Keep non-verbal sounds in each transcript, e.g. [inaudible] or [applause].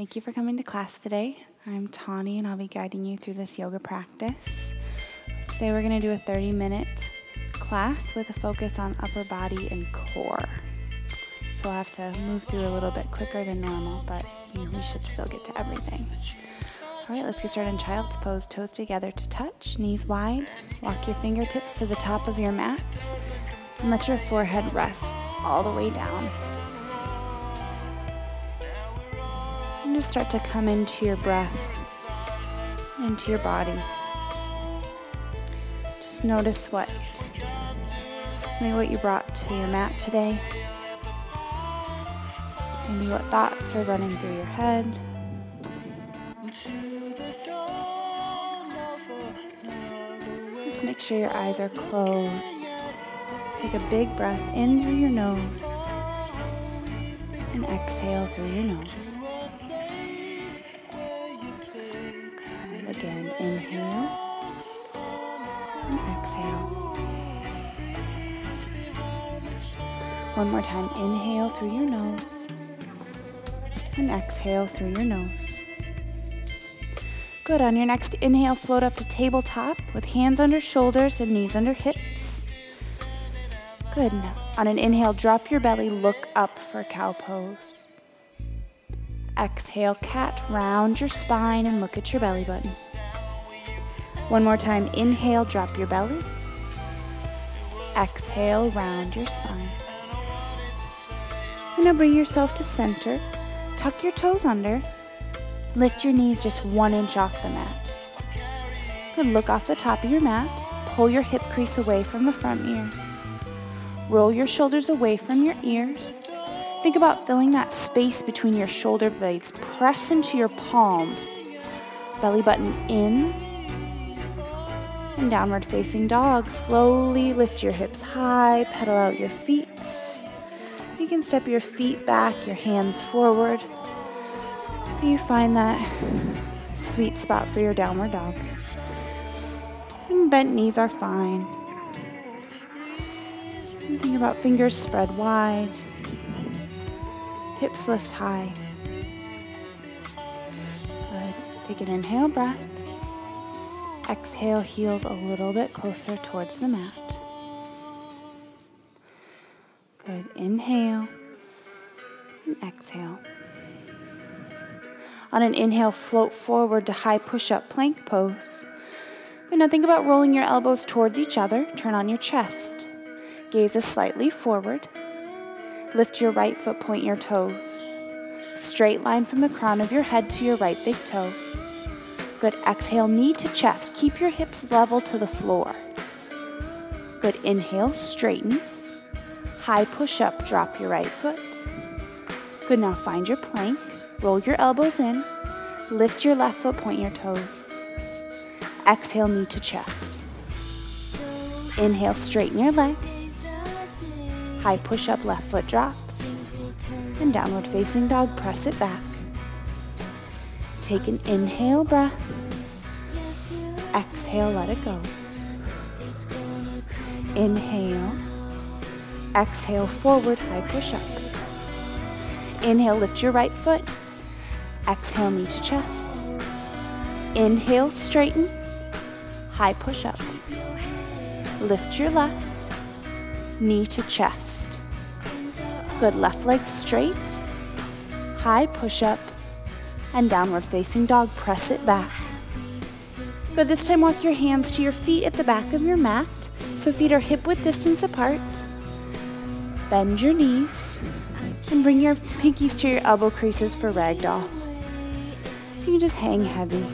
Thank you for coming to class today. I'm Tawny and I'll be guiding you through this yoga practice. Today we're going to do a 30 minute class with a focus on upper body and core. So I'll have to move through a little bit quicker than normal, but we should still get to everything. All right, let's get started in child's pose. Toes together to touch, knees wide. Walk your fingertips to the top of your mat and let your forehead rest all the way down. Just start to come into your breath, into your body. Just notice what maybe what you brought to your mat today. Maybe what thoughts are running through your head. Just make sure your eyes are closed. Take a big breath in through your nose and exhale through your nose. Exhale. One more time, inhale through your nose and exhale through your nose. Good. On your next inhale, float up to tabletop with hands under shoulders and knees under hips. Good. On an inhale, drop your belly, look up for cow pose. Exhale, cat, round your spine and look at your belly button. One more time, inhale, drop your belly. Exhale, round your spine. And now bring yourself to center. Tuck your toes under. Lift your knees just one inch off the mat. Good. Look off the top of your mat. Pull your hip crease away from the front ear. Roll your shoulders away from your ears. Think about filling that space between your shoulder blades. Press into your palms. Belly button in. And downward facing dog. Slowly lift your hips high. Pedal out your feet. You can step your feet back, your hands forward. You find that sweet spot for your downward dog. And bent knees are fine. Think about fingers spread wide, hips lift high. Good. Take an inhale breath. Exhale, heels a little bit closer towards the mat. Good. Inhale and exhale. On an inhale, float forward to high push up plank pose. Good. Now think about rolling your elbows towards each other. Turn on your chest. Gaze slightly forward. Lift your right foot, point your toes. Straight line from the crown of your head to your right big toe. Good. Exhale, knee to chest. Keep your hips level to the floor. Good. Inhale, straighten. High push up, drop your right foot. Good. Now find your plank. Roll your elbows in. Lift your left foot, point your toes. Exhale, knee to chest. Inhale, straighten your leg. High push up, left foot drops. And downward facing dog, press it back. Take an inhale breath. Exhale, let it go. Inhale. Exhale, forward, high push up. Inhale, lift your right foot. Exhale, knee to chest. Inhale, straighten. High push up. Lift your left knee to chest. Good. Left leg straight. High push up and downward facing dog. Press it back. Good. This time, walk your hands to your feet at the back of your mat so feet are hip width distance apart. Bend your knees and bring your pinkies to your elbow creases for ragdoll. So you can just hang heavy.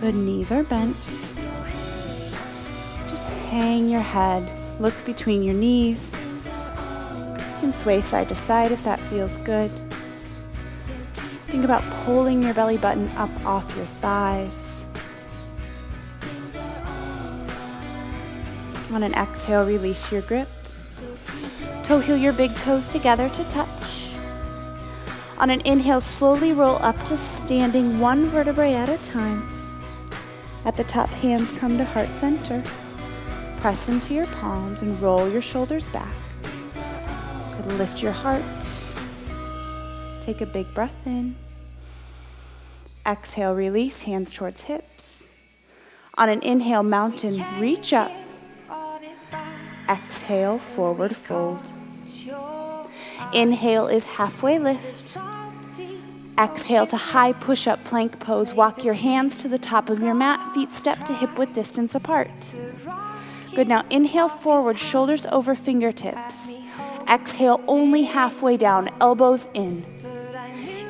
Good. Knees are bent Just hang your head, look between your knees. You can sway side to side if that feels good. Think about pulling your belly button up off your thighs. On an exhale, release your grip. Toe heel your big toes together to touch. On an inhale, slowly roll up to standing one vertebrae at a time. At the top, hands come to heart center. Press into your palms and roll your shoulders back. Lift your heart. Take a big breath in. Exhale, release, hands towards hips. On an inhale, mountain, reach up. Exhale, forward fold. Inhale is halfway lift. Exhale to high push up plank pose. Walk your hands to the top of your mat, feet step to hip width distance apart. Good. Now inhale forward, shoulders over fingertips. Exhale only halfway down, elbows in.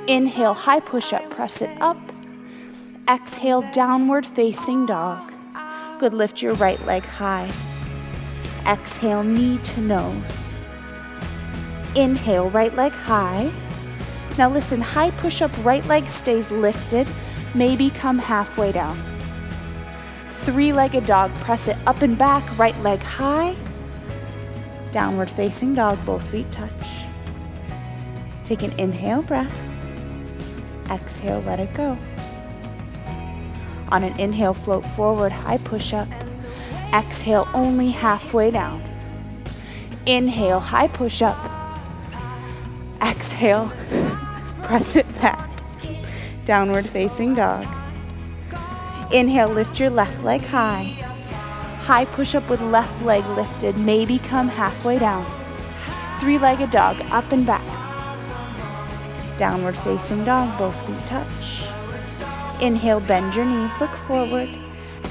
Inhale, high push up, press it up. Exhale, downward facing dog. Good. Lift your right leg high. Exhale, knee to nose. Inhale, right leg high. Now listen, high push up, right leg stays lifted, maybe come halfway down. Three legged dog, press it up and back, right leg high. Downward facing dog, both feet touch. Take an inhale breath. Exhale, let it go. On an inhale, float forward, high push up. Exhale, only halfway down. Inhale, high push up. Exhale, [laughs] press it back. Downward facing dog. Inhale, lift your left leg high. High push up with left leg lifted, maybe come halfway down. Three legged dog, up and back. Downward facing dog, both feet touch. Inhale, bend your knees, look forward.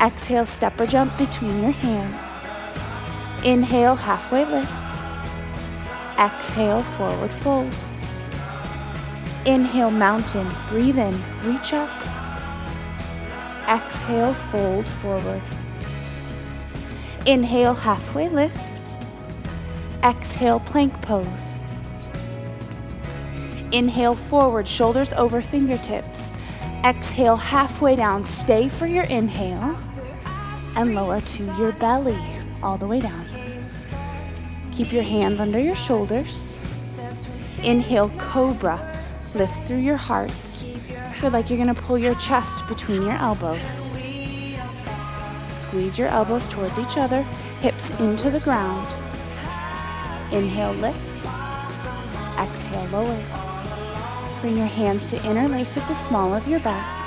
Exhale, step or jump between your hands. Inhale, halfway lift. Exhale, forward fold. Inhale, mountain. Breathe in, reach up. Exhale, fold forward. Inhale, halfway lift. Exhale, plank pose. Inhale, forward, shoulders over fingertips. Exhale, halfway down. Stay for your inhale. And lower to your belly, all the way down. Keep your hands under your shoulders. Inhale, cobra. Lift through your heart. Feel like you're going to pull your chest between your elbows. Squeeze your elbows towards each other, hips into the ground. Inhale, lift. Exhale, lower. Bring your hands to interlace at the small of your back.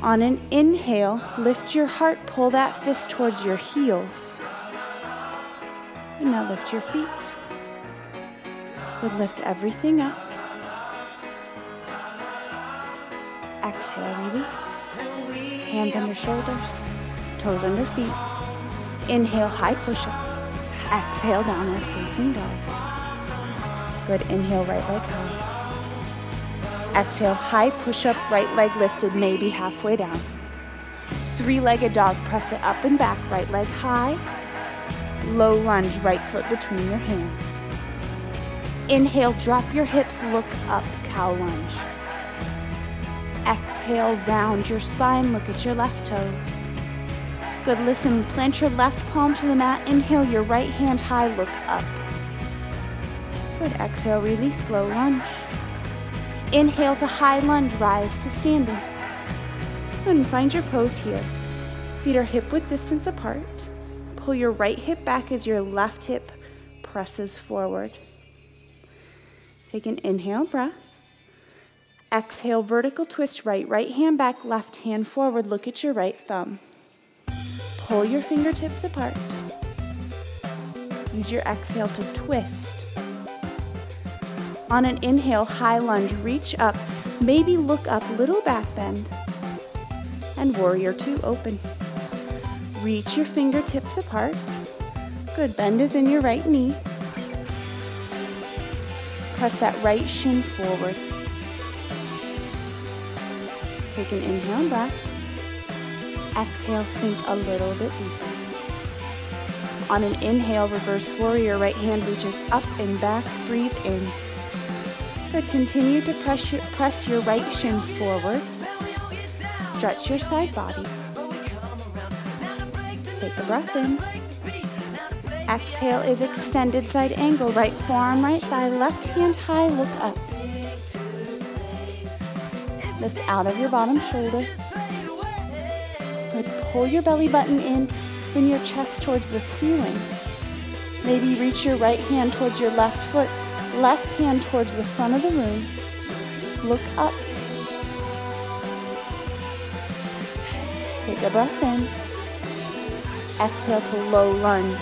On an inhale, lift your heart, pull that fist towards your heels. And now lift your feet. Good, lift everything up. Exhale, release. Hands under shoulders, toes under feet. Inhale, high push up. Exhale, downward facing dog. Good, inhale, right leg high. Exhale, high push up, right leg lifted, maybe halfway down. Three legged dog, press it up and back, right leg high. Low lunge, right foot between your hands. Inhale, drop your hips, look up, cow lunge. Exhale, round your spine, look at your left toes. Good, listen, plant your left palm to the mat, inhale your right hand high, look up. Good, exhale, release, low lunge. Inhale to high lunge, rise to standing. And find your pose here. Feet are hip width distance apart. Pull your right hip back as your left hip presses forward. Take an inhale breath. Exhale, vertical twist right, right hand back, left hand forward. Look at your right thumb. Pull your fingertips apart. Use your exhale to twist. On an inhale, high lunge, reach up, maybe look up, little back bend. And warrior two, open. Reach your fingertips apart. Good, bend is in your right knee. Press that right shin forward. Take an inhale breath. Exhale, sink a little bit deeper. On an inhale, reverse warrior, right hand reaches up and back. Breathe in. Continue to press your, press your right shin forward. Stretch your side body. Take a breath in. Exhale is extended side angle. Right forearm, right thigh, left hand high, look up. Lift out of your bottom shoulder. Good. Pull your belly button in. Spin your chest towards the ceiling. Maybe reach your right hand towards your left foot. Left hand towards the front of the room. Look up. Take a breath in. Exhale to low lunge.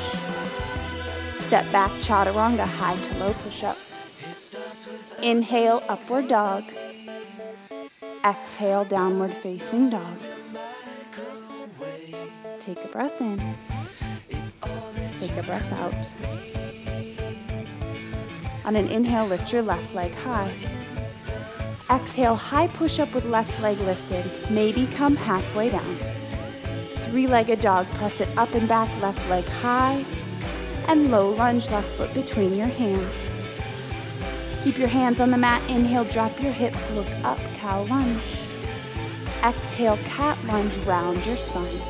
Step back, chaturanga, high to low push up. Inhale, upward dog. Exhale, downward facing dog. Take a breath in. Take a breath out. On an inhale, lift your left leg high. Exhale, high push up with left leg lifted. Maybe come halfway down. Three legged dog, press it up and back, left leg high. And low lunge, left foot between your hands. Keep your hands on the mat. Inhale, drop your hips, look up, cow lunge. Exhale, cat lunge, round your spine.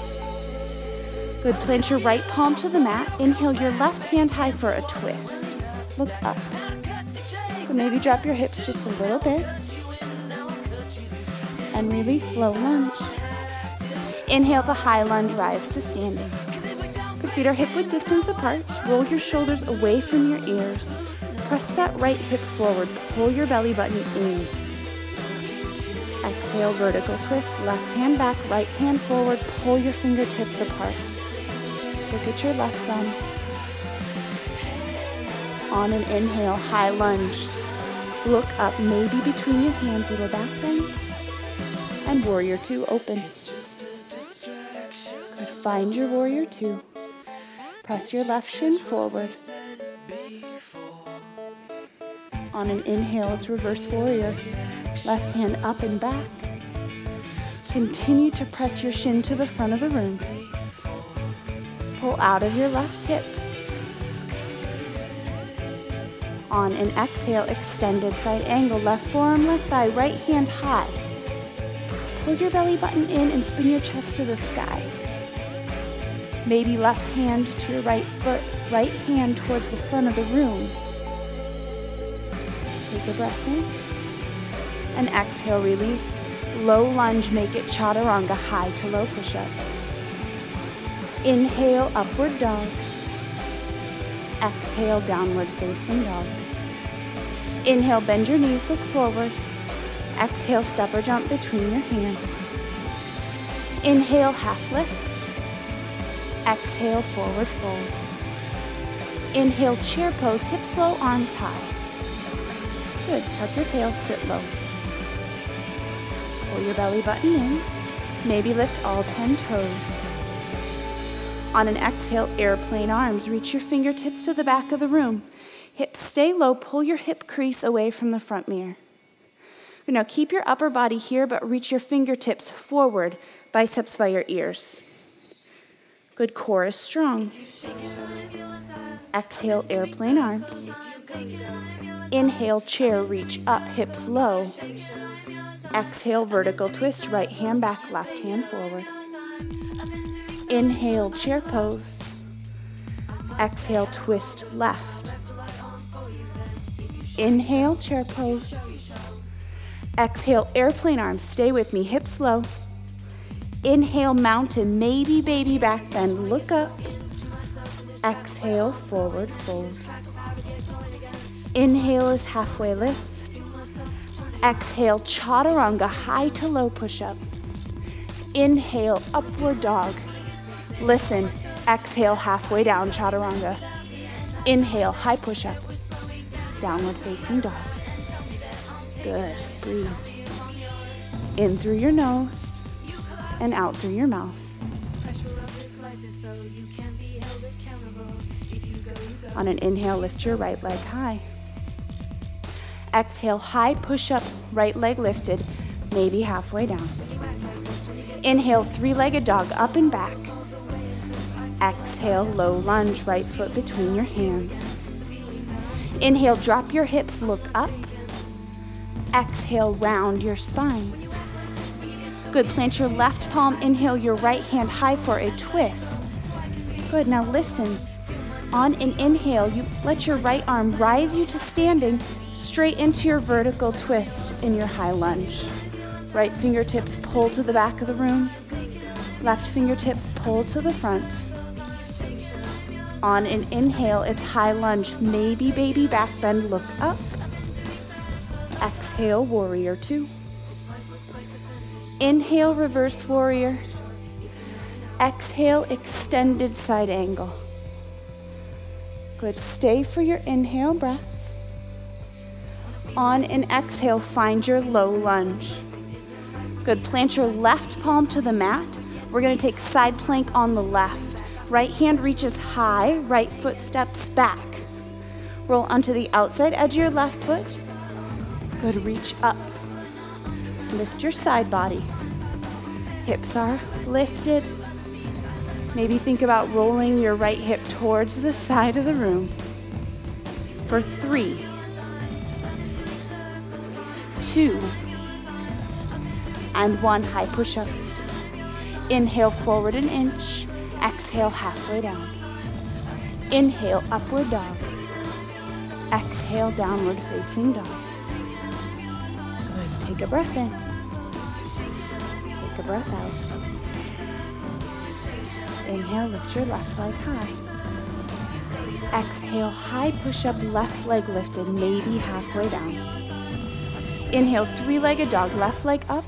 Good. Plant your right palm to the mat. Inhale your left hand high for a twist. Look up. Maybe drop your hips just a little bit. And release low lunge. Inhale to high lunge, rise to standing. Good feet are hip width distance apart. Roll your shoulders away from your ears. Press that right hip forward. Pull your belly button in. Exhale, vertical twist. Left hand back, right hand forward. Pull your fingertips apart. Look at your left thumb. On an inhale, high lunge. Look up, maybe between your hands, little back bend. And warrior two, open. Good. Find your warrior two. Press your left shin forward. On an inhale, it's reverse warrior. Left hand up and back. Continue to press your shin to the front of the room. Pull out of your left hip. On an exhale, extended side angle, left forearm, left thigh, right hand high. Pull your belly button in and spin your chest to the sky. Maybe left hand to your right foot, right hand towards the front of the room. Take a breath in. And exhale, release. Low lunge, make it chaturanga, high to low push up. Inhale, upward dog. Exhale, downward facing dog. Inhale, bend your knees, look forward. Exhale, step or jump between your hands. Inhale, half lift. Exhale, forward fold. Inhale, chair pose, hips low, arms high. Good. Tuck your tail, sit low. Pull your belly button in. Maybe lift all 10 toes. On an exhale, airplane arms. Reach your fingertips to the back of the room. Hips stay low. Pull your hip crease away from the front mirror. Now keep your upper body here, but reach your fingertips forward, biceps by your ears. Good core is strong. Exhale, airplane arms. Inhale, chair, reach up, hips low. Exhale, vertical twist, right hand back, left hand forward. Inhale, chair pose. Exhale, twist left. Inhale, chair pose. Exhale, airplane arms. Stay with me, hips low. Inhale, mountain, maybe baby back bend. Look up. Exhale, forward fold. Inhale is halfway lift. Exhale, chaturanga, high to low push up. Inhale, upward dog. Listen, exhale halfway down, chaturanga. Inhale, high push up. Downward facing dog. Good. Breathe. In through your nose and out through your mouth. On an inhale, lift your right leg high. Exhale, high push up, right leg lifted, maybe halfway down. Inhale, three legged dog up and back. Exhale, low lunge, right foot between your hands. Inhale, drop your hips, look up. Exhale, round your spine. Good, plant your left palm, inhale your right hand high for a twist. Good, now listen. On an inhale, you let your right arm rise you to standing straight into your vertical twist in your high lunge. Right fingertips pull to the back of the room. Left fingertips pull to the front On an inhale, it's high lunge, maybe baby back bend, look up. Exhale, warrior two. Inhale, reverse warrior. Exhale, extended side angle. Good. Stay for your inhale breath. On an exhale, find your low lunge. Good. Plant your left palm to the mat. We're going to take side plank on the left. Right hand reaches high, right foot steps back. Roll onto the outside edge of your left foot. Good. Reach up. Lift your side body. Hips are lifted. Maybe think about rolling your right hip towards the side of the room. For three, two, and one high push up. Inhale forward an inch, exhale halfway down. Inhale upward dog. Exhale downward facing dog. Good. Take a breath in. Take a breath out. Inhale, lift your left leg high. Exhale, high push up, left leg lifted, maybe halfway down. Inhale, three legged dog, left leg up.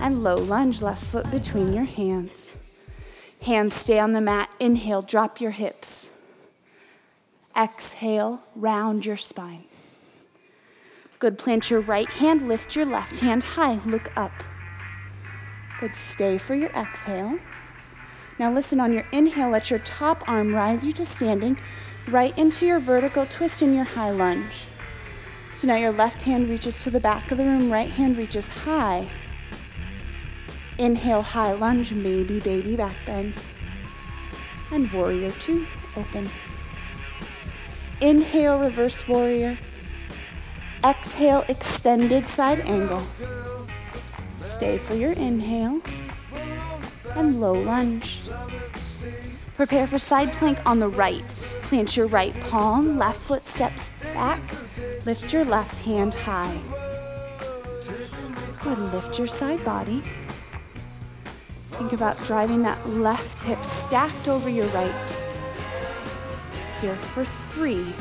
And low lunge, left foot between your hands. Hands stay on the mat. Inhale, drop your hips. Exhale, round your spine. Good. Plant your right hand, lift your left hand high, look up. Good. Stay for your exhale. Now listen on your inhale, let your top arm rise you to standing, right into your vertical twist in your high lunge. So now your left hand reaches to the back of the room, right hand reaches high. Inhale, high lunge, maybe baby back bend. And warrior two, open. Inhale, reverse warrior. Exhale, extended side angle. Stay for your inhale. And low lunge. Prepare for side plank on the right. Plant your right palm, left foot steps back. Lift your left hand high. Good. Lift your side body. Think about driving that left hip stacked over your right. Here for three,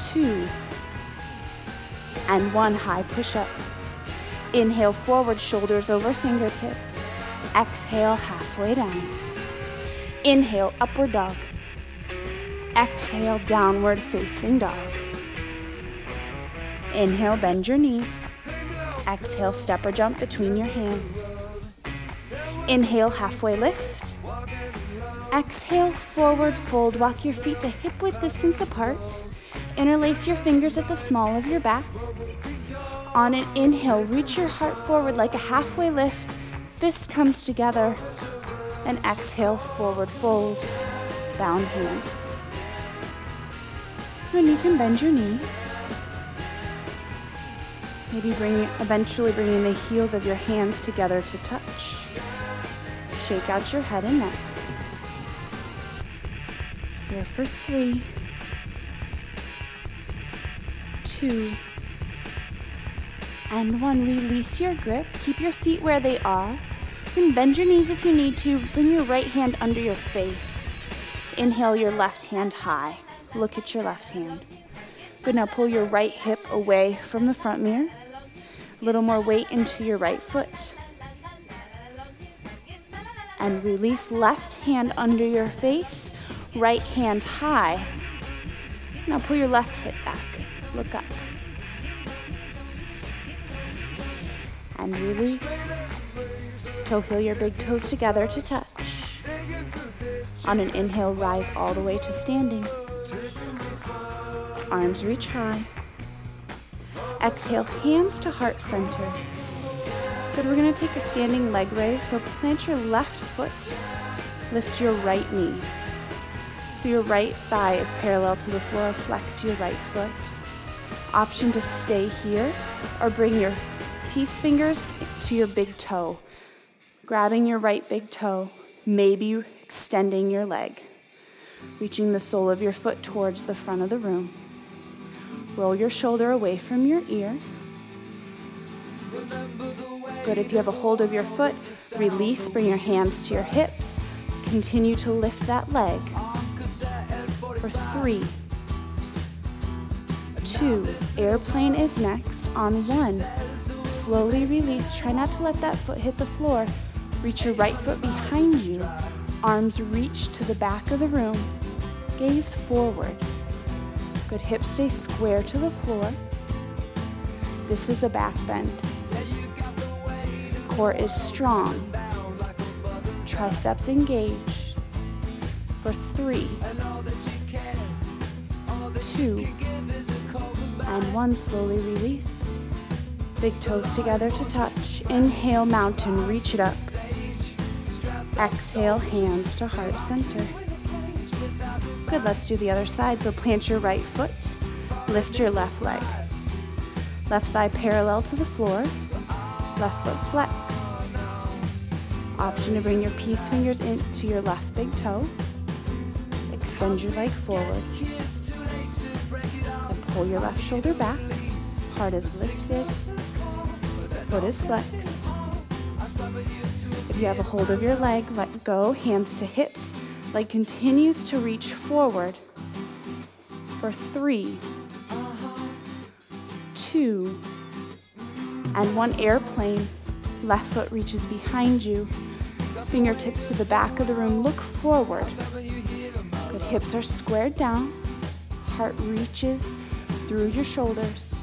two, and one high push up. Inhale forward, shoulders over fingertips. Exhale halfway down. Inhale, upward dog. Exhale, downward facing dog. Inhale, bend your knees. Exhale, step or jump between your hands. Inhale, halfway lift. Exhale, forward fold. Walk your feet to hip width distance apart. Interlace your fingers at the small of your back. On an inhale, reach your heart forward like a halfway lift. Fist comes together. And exhale, forward fold. Bound hands. And you can bend your knees. Maybe bring, eventually bringing the heels of your hands together to touch. Shake out your head and neck. Here for three, two, and one. Release your grip. Keep your feet where they are. You can bend your knees if you need to. Bring your right hand under your face. Inhale your left hand high. Look at your left hand. Good. Now pull your right hip away from the front mirror. A little more weight into your right foot. And release left hand under your face, right hand high. Now pull your left hip back. Look up. And release. Toe heel your big toes together to touch. On an inhale, rise all the way to standing. Arms reach high. Exhale, hands to heart center. Good, we're gonna take a standing leg raise. So plant your left foot, lift your right knee. So your right thigh is parallel to the floor, flex your right foot. Option to stay here or bring your peace fingers to your big toe. Grabbing your right big toe, maybe extending your leg. Reaching the sole of your foot towards the front of the room. Roll your shoulder away from your ear. Good. If you have a hold of your foot, release. Bring your hands to your hips. Continue to lift that leg for three, two, airplane is next on one. Slowly release. Try not to let that foot hit the floor. Reach your right foot behind you. Arms reach to the back of the room. Gaze forward. Good hips stay square to the floor. This is a back bend. Core is strong. Triceps engaged. For three, two, and one. Slowly release. Big toes together to touch. Inhale, mountain, reach it up. Exhale, hands to heart center. Good, let's do the other side. So plant your right foot, lift your left leg. Left thigh parallel to the floor, left foot flexed. Option to bring your peace fingers into your left big toe. Extend your leg forward. And pull your left shoulder back. Heart is lifted. Foot is flexed. If you have a hold of your leg, let go, hands to hips. Leg continues to reach forward for three, two, and one airplane. Left foot reaches behind you. Fingertips to the back of the room. Look forward. Good hips are squared down. Heart reaches through your shoulders.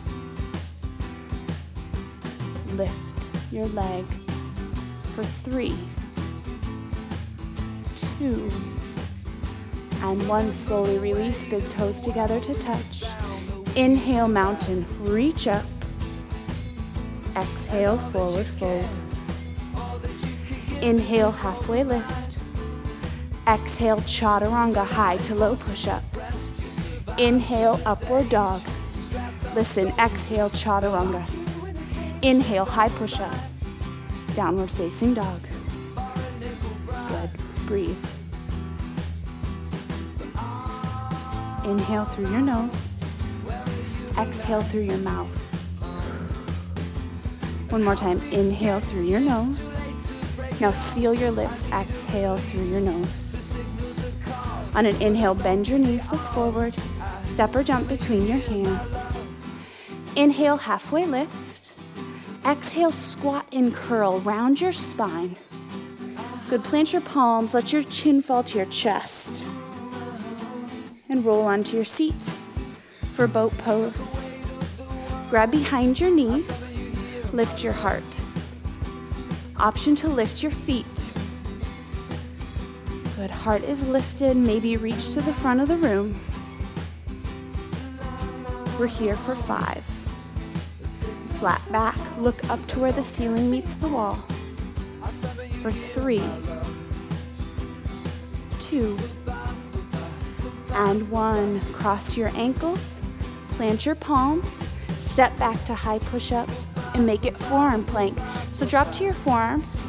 Lift your leg for three, two, and one. Slowly release, big toes together to touch. Inhale, mountain, reach up. Exhale, forward fold. Inhale, halfway lift. Exhale, chaturanga, high to low push up. Inhale, upward dog. Listen, exhale, chaturanga. Inhale, high push up. Downward facing dog. Good. Breathe. Inhale through your nose. Exhale through your mouth. One more time. Inhale through your nose. Now seal your lips. Exhale through your nose. On an inhale, bend your knees, look forward. Step or jump between your hands. Inhale, halfway lift. Exhale, squat and curl. Round your spine. Good. Plant your palms. Let your chin fall to your chest. And roll onto your seat for boat pose. Grab behind your knees. Lift your heart. Option to lift your feet. Good. Heart is lifted. Maybe reach to the front of the room. We're here for five. Flat back. Look up to where the ceiling meets the wall. For three, two, and one. Cross your ankles. Plant your palms. Step back to high push up and make it forearm plank. So drop to your forearms.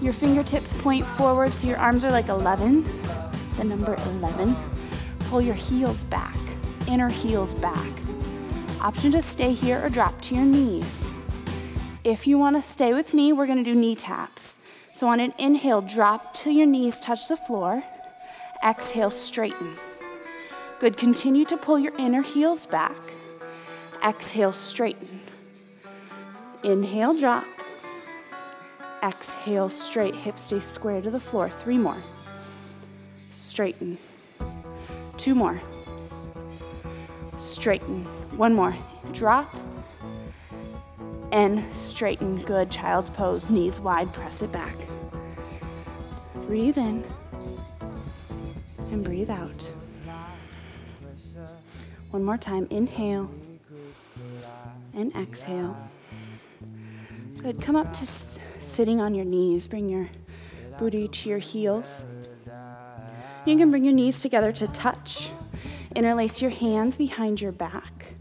Your fingertips point forward so your arms are like 11, the number 11. Pull your heels back, inner heels back. Option to stay here or drop to your knees. If you want to stay with me, we're going to do knee taps. So on an inhale, drop till your knees touch the floor. Exhale, straighten. Good. Continue to pull your inner heels back. Exhale, straighten. Inhale, drop. Exhale, straight. Hips stay square to the floor. Three more. Straighten. Two more. Straighten. One more. Drop. And straighten. Good. Child's pose. Knees wide. Press it back. Breathe in. And breathe out. One more time. Inhale. And exhale. Good. Come up to s- sitting on your knees. Bring your booty to your heels. You can bring your knees together to touch. Interlace your hands behind your back.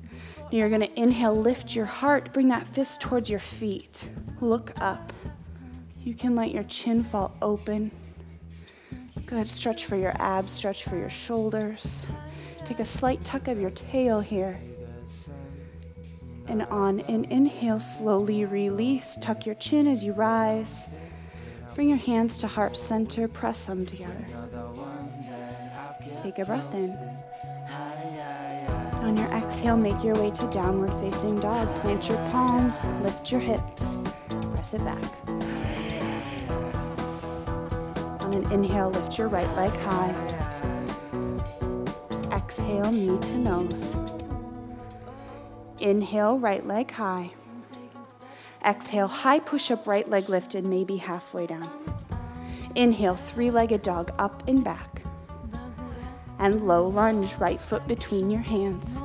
You're going to inhale, lift your heart, bring that fist towards your feet. Look up. You can let your chin fall open. Good. Stretch for your abs, stretch for your shoulders. Take a slight tuck of your tail here. And on an inhale, slowly release. Tuck your chin as you rise. Bring your hands to heart center, press them together. Take a breath in. On your exhale, make your way to downward facing dog. Plant your palms, lift your hips, press it back. On an inhale, lift your right leg high. Exhale, knee to nose. Inhale, right leg high. Exhale, high push up, right leg lifted, maybe halfway down. Inhale, three legged dog up and back. And low lunge, right foot between your hands.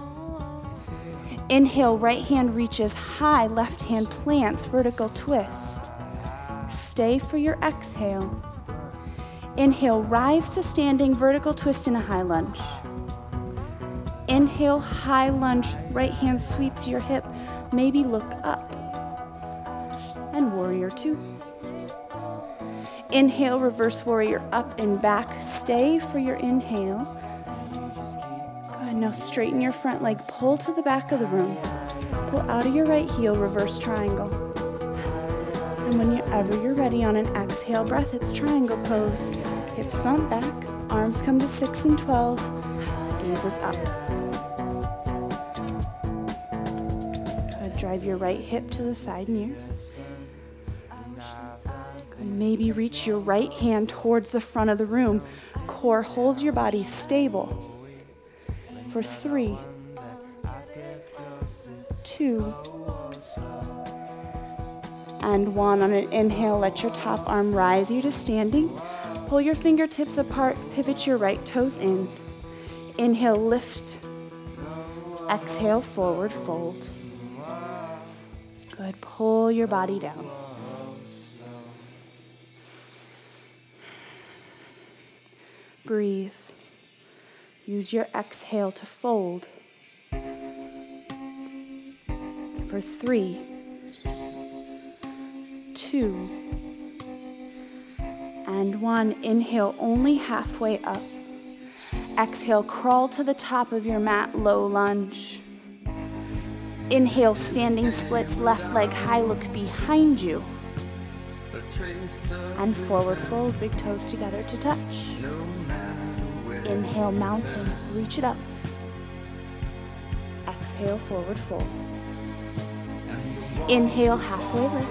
Inhale, right hand reaches high, left hand plants, vertical twist. Stay for your exhale. Inhale, rise to standing, vertical twist in a high lunge. Inhale, high lunge, right hand sweeps your hip, maybe look up and warrior two. Inhale, reverse warrior up and back. Stay for your inhale. Good. Now straighten your front leg. Pull to the back of the room. Pull out of your right heel, reverse triangle. And whenever you're ready on an exhale breath, it's triangle pose. Hips bump back, arms come to 6 and 12, gazes up. Drive your right hip to the side near. Maybe reach your right hand towards the front of the room. Core holds your body stable. For three, two, and one. On an inhale, let your top arm rise you to standing. Pull your fingertips apart, pivot your right toes in. Inhale, lift. Exhale, forward fold. Good. Pull your body down. breathe. Use your exhale to fold. For three, two, and one. Inhale only halfway up. Exhale, crawl to the top of your mat, low lunge. Inhale, standing splits, left leg high, look behind you. And forward fold, big toes together to touch. Inhale, mountain, reach it up. Exhale, forward fold. Inhale, halfway lift.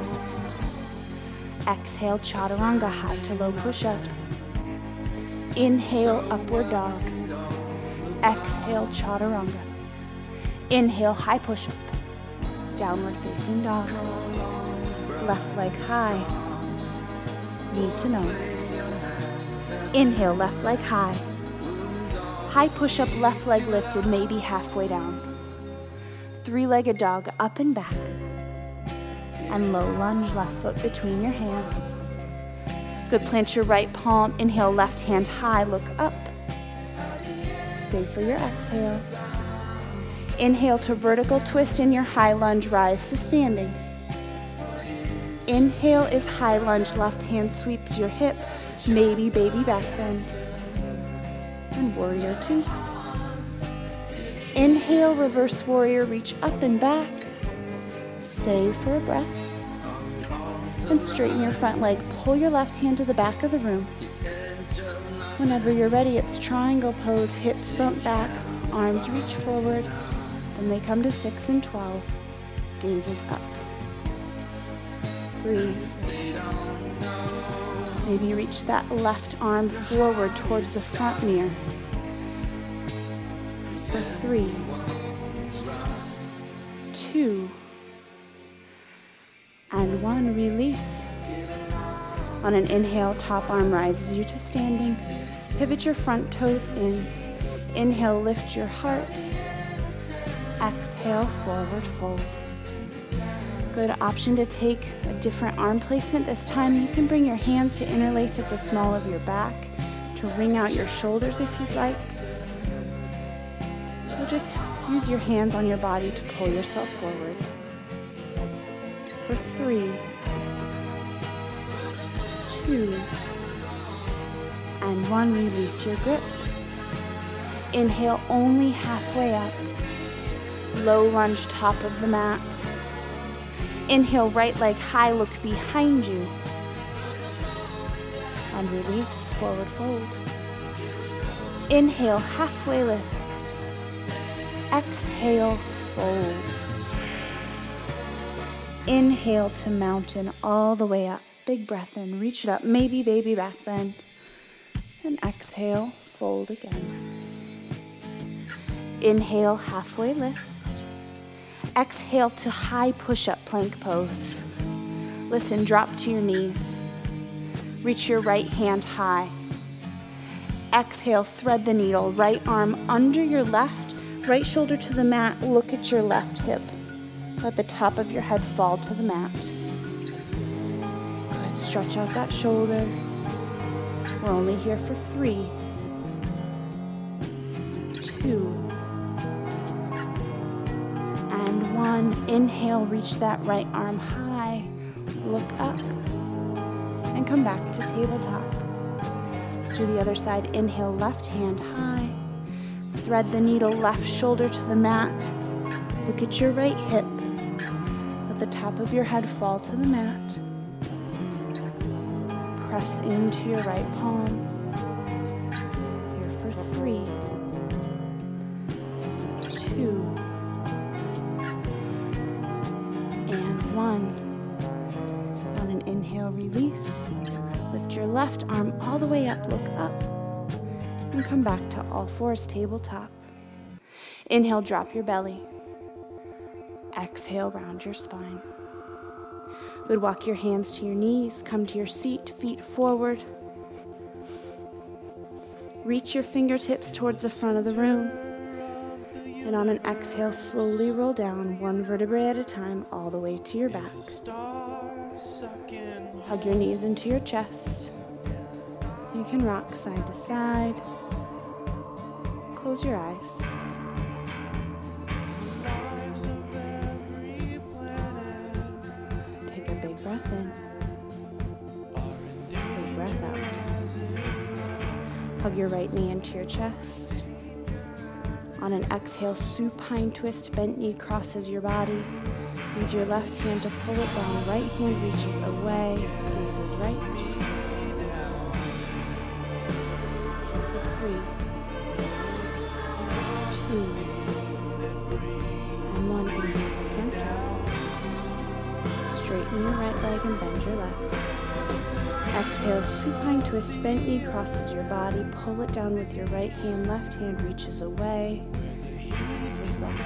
Exhale, chaturanga, high to low push up. Inhale, upward dog. Exhale, chaturanga. Inhale, high push up. Downward facing dog. Left leg high. Knee to nose. Inhale, left leg high. High push up, left leg lifted, maybe halfway down. Three legged dog up and back. And low lunge, left foot between your hands. Good, plant your right palm. Inhale, left hand high, look up. Stay for your exhale. Inhale to vertical twist in your high lunge, rise to standing. Inhale is high lunge, left hand sweeps your hip, maybe baby back bend and warrior two. Inhale, reverse warrior, reach up and back. Stay for a breath. And straighten your front leg. Pull your left hand to the back of the room. Whenever you're ready, it's triangle pose. Hips bump back, arms reach forward. Then they come to 6 and 12. Gazes up. Breathe. Maybe reach that left arm forward towards the front mirror. For three, two, and one. Release. On an inhale, top arm rises you to standing. Pivot your front toes in. Inhale, lift your heart. Exhale, forward fold good option to take a different arm placement this time. You can bring your hands to interlace at the small of your back to wring out your shoulders if you'd like. Or just use your hands on your body to pull yourself forward. For three, two, and one, release your grip. Inhale only halfway up. Low lunge top of the mat. Inhale, right leg high, look behind you. and release, forward fold. Inhale, halfway lift. Exhale, fold. Inhale to mountain all the way up. Big breath in, reach it up, maybe baby back bend. And exhale, fold again. Inhale, halfway lift. Exhale to high push up plank pose. Listen, drop to your knees. Reach your right hand high. Exhale, thread the needle, right arm under your left, right shoulder to the mat. Look at your left hip. Let the top of your head fall to the mat. Good. Stretch out that shoulder. We're only here for three, two, and one. Inhale, reach that right arm high. Look up and come back to tabletop. Let's do the other side. Inhale, left hand high. Thread the needle, left shoulder to the mat. Look at your right hip. Let the top of your head fall to the mat. Press into your right palm. Inhale, release. Lift your left arm all the way up, look up, and come back to all fours, tabletop. Inhale, drop your belly. Exhale, round your spine. Good, walk your hands to your knees, come to your seat, feet forward. Reach your fingertips towards the front of the room. And on an exhale, slowly roll down one vertebrae at a time all the way to your back. Hug your knees into your chest. You can rock side to side. Close your eyes. Take a big breath in. Big breath out. Hug your right knee into your chest. On an exhale, supine twist, bent knee crosses your body. Use your left hand to pull it down. Right hand reaches away. Gaze is right. For three, two, and one. Inhale to center. Straighten your right leg and bend your left. Exhale, supine twist, bent knee crosses your body. Pull it down with your right hand. Left hand reaches away. Gaze is left.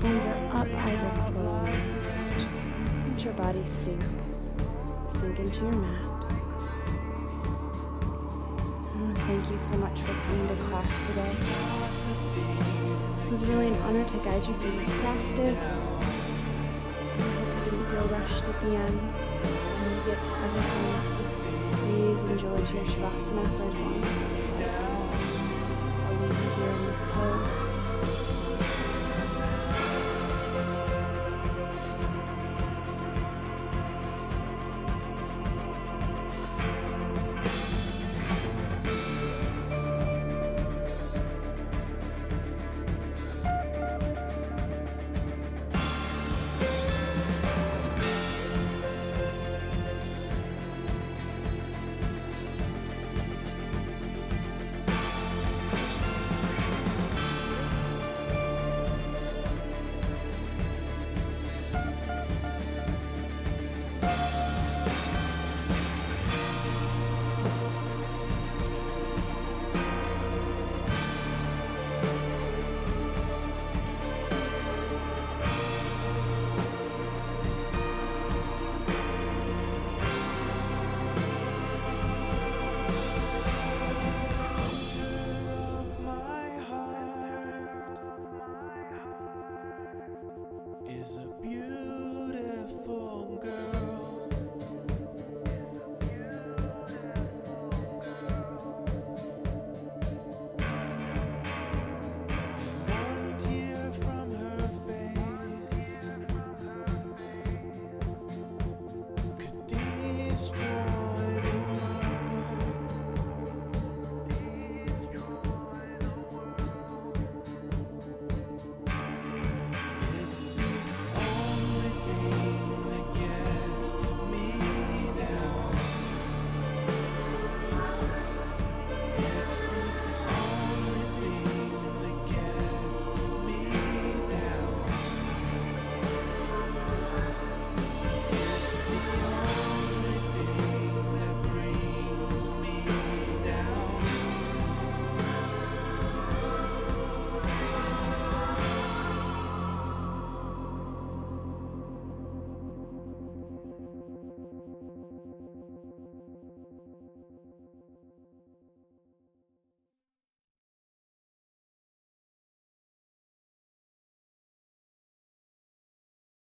Palms are up, eyes are closed. Let your body sink. Sink into your mat. Oh, thank you so much for coming to class today. It was really an honor to guide you through this practice. I hope you didn't feel rushed at the end. And you get to everything. Please enjoy your Shavasana for as long as you like. I'll leave you here in this pose.